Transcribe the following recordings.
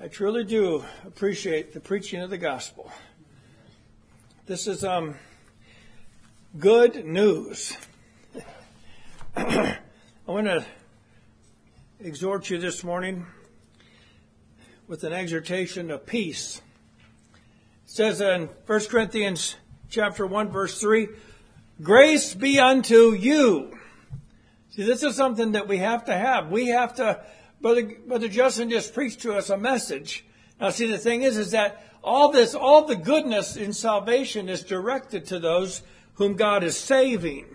I truly do appreciate the preaching of the gospel. This is um, good news. I want to exhort you this morning with an exhortation of peace. It says in 1 Corinthians chapter 1 verse 3, grace be unto you. See, this is something that we have to have. We have to Brother, Brother Justin just preached to us a message. Now see, the thing is, is that all this, all the goodness in salvation is directed to those whom God is saving.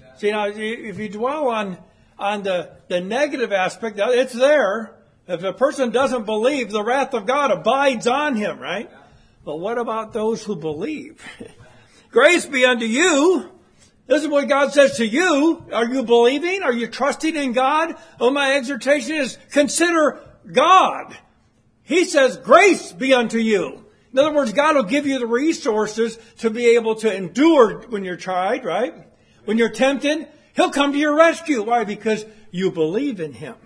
Yeah. See, now, if you dwell on, on the, the negative aspect, it's there. If a person doesn't believe, the wrath of God abides on him, right? Yeah. But what about those who believe? Grace be unto you this is what God says to you. Are you believing? Are you trusting in God? Oh, my exhortation is consider God. He says, grace be unto you. In other words, God will give you the resources to be able to endure when you're tried, right? When you're tempted, He'll come to your rescue. Why? Because you believe in Him.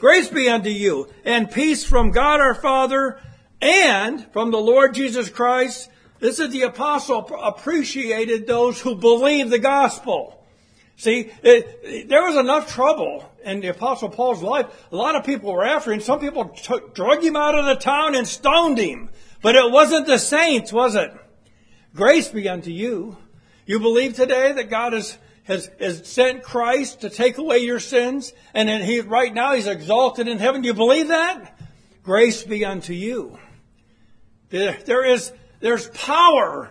Grace be unto you and peace from God our Father and from the Lord Jesus Christ this is the apostle appreciated those who believed the gospel. See, it, there was enough trouble in the apostle Paul's life. A lot of people were after him. Some people took, drug him out of the town and stoned him. But it wasn't the saints, was it? Grace be unto you. You believe today that God has, has, has sent Christ to take away your sins, and he, right now he's exalted in heaven. Do you believe that? Grace be unto you. There, there is there's power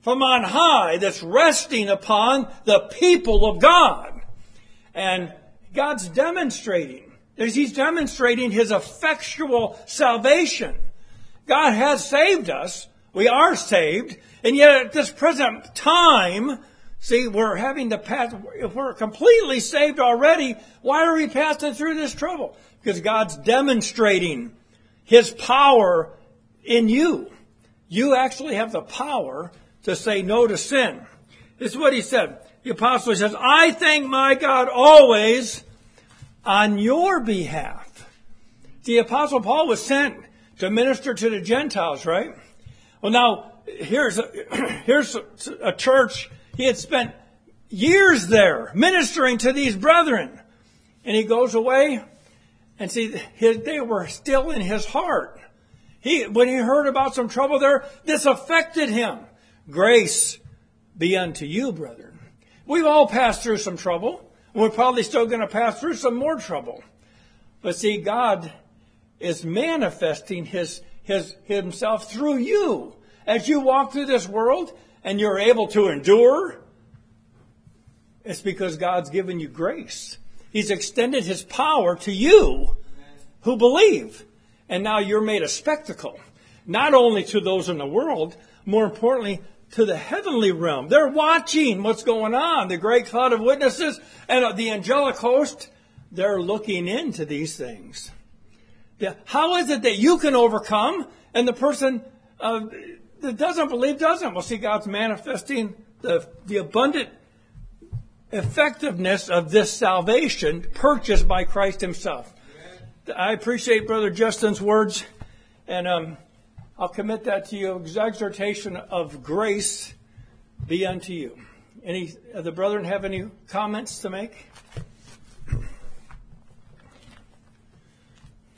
from on high that's resting upon the people of God. And God's demonstrating, He's demonstrating His effectual salvation. God has saved us. We are saved. And yet at this present time, see, we're having to pass, if we're completely saved already, why are we passing through this trouble? Because God's demonstrating His power in you you actually have the power to say no to sin. This is what he said. The apostle says, I thank my God always on your behalf. The apostle Paul was sent to minister to the Gentiles, right? Well, now, here's a, here's a, church. He had spent years there ministering to these brethren. And he goes away and see, they were still in his heart. He, when he heard about some trouble there, this affected him. Grace be unto you, brethren. We've all passed through some trouble. We're probably still going to pass through some more trouble. But see, God is manifesting his, his, himself through you. As you walk through this world and you're able to endure, it's because God's given you grace. He's extended his power to you who believe. And now you're made a spectacle, not only to those in the world, more importantly, to the heavenly realm. They're watching what's going on. The great cloud of witnesses and the angelic host, they're looking into these things. How is it that you can overcome and the person uh, that doesn't believe doesn't? Well, see, God's manifesting the, the abundant effectiveness of this salvation purchased by Christ Himself. I appreciate Brother Justin's words, and um, I'll commit that to you. Exhortation of grace be unto you. Any of the brethren have any comments to make?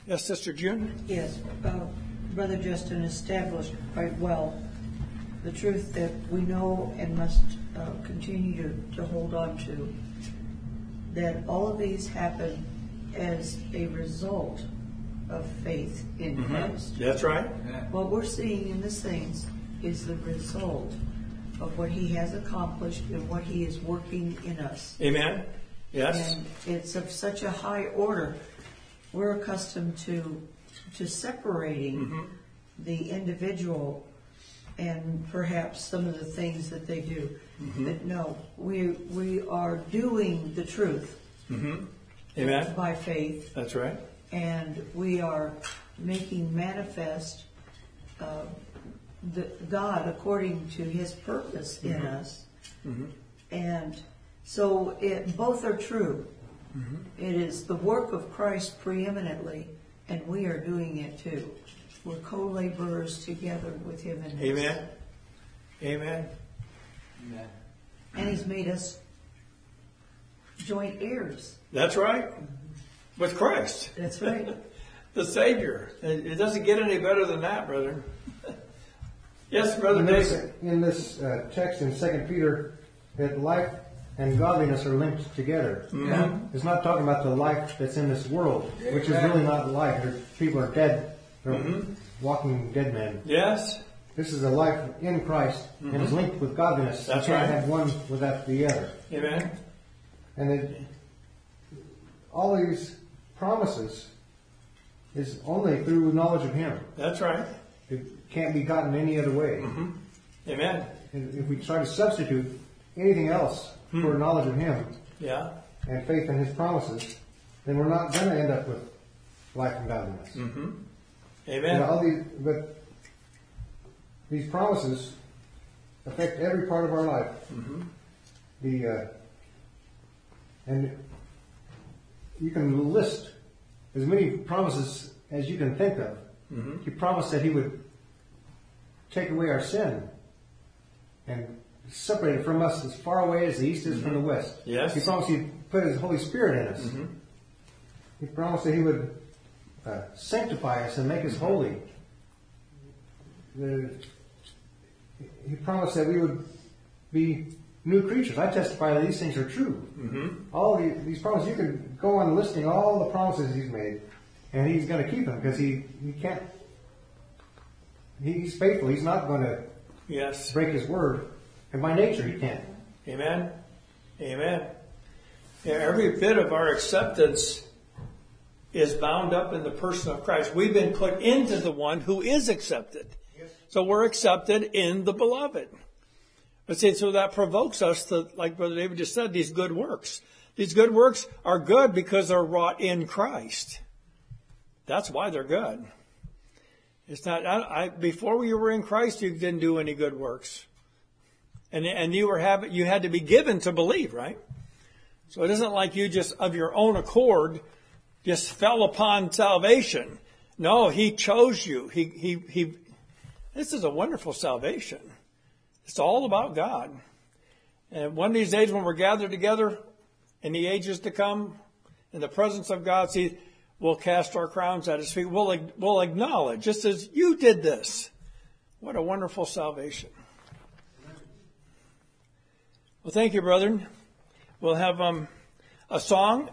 Yes, Sister June? Yes. Uh, Brother Justin established quite well the truth that we know and must uh, continue to, to hold on to. That all of these happen as a result of faith in mm-hmm. Christ. That's right. What we're seeing in the saints is the result of what He has accomplished and what He is working in us. Amen. Yes. And it's of such a high order. We're accustomed to to separating mm-hmm. the individual and perhaps some of the things that they do. Mm-hmm. But no, we we are doing the truth. Mm-hmm. Amen. by faith. That's right. And we are making manifest uh, the, God according to His purpose in mm-hmm. us. Mm-hmm. And so it, both are true. Mm-hmm. It is the work of Christ preeminently, and we are doing it too. We're co-laborers together with him in this. Amen. Amen. And he's made us joint heirs. That's right. With Christ, That's right. the Savior. It it doesn't get any better than that, brother. yes, brother In this, David. in this uh, text in Second Peter, that life and godliness are linked together. Yeah. It's not talking about the life that's in this world, which is really not life. There- People are dead. They're Mm-hmm. walking dead men. Yes. This is a life in Christ and is linked with godliness. Mm-hmm. That's you can't right. have one without the other. Amen. And it, all these promises is only through knowledge of Him. That's right. It can't be gotten any other way. Mm-hmm. Amen. And if we try to substitute anything else Hmm. for knowledge of Him Yeah. and faith in His promises, then we're not going to end up with life and godliness. Mm-hmm. Amen. all these, but these promises affect every part of our life. Mm-hmm. The uh, and you can list as many promises as you can think of. Mm-hmm. He promised that He would take away our sin and separate it from us as far away as the east is from the west. Yes. He promised He'd put His Holy Spirit in us. Mm-hmm. He promised that He would uh, sanctify us and make us holy. The- he promised that we would be new creatures. I testify that these things are true. Mm-hmm. All the, these promises, you can go on listing all the promises He's made, and He's going to keep them because He He can't. He's faithful. He's not going to Yes. break His word, and by nature He can't. Amen. Amen. Yeah, every bit of our acceptance is bound up in the person of Christ. We've been put into the one who is accepted. So we're accepted in the beloved. But see, so that provokes us to, like Brother David just said, these good works. These good works are good because they're wrought in Christ. That's why they're good. It's not, I, I, before you were in Christ, you didn't do any good works. And, and you were having, you had to be given to believe, right? So it isn't like you just of your own accord just fell upon salvation. No, he chose you. He, he, he, this is a wonderful salvation. It's all about God. And one of these days when we're gathered together in the ages to come, in the presence of God, see, we'll cast our crowns at his feet. We'll, we'll acknowledge, just as you did this. What a wonderful salvation. Well, thank you, brethren. We'll have um, a song.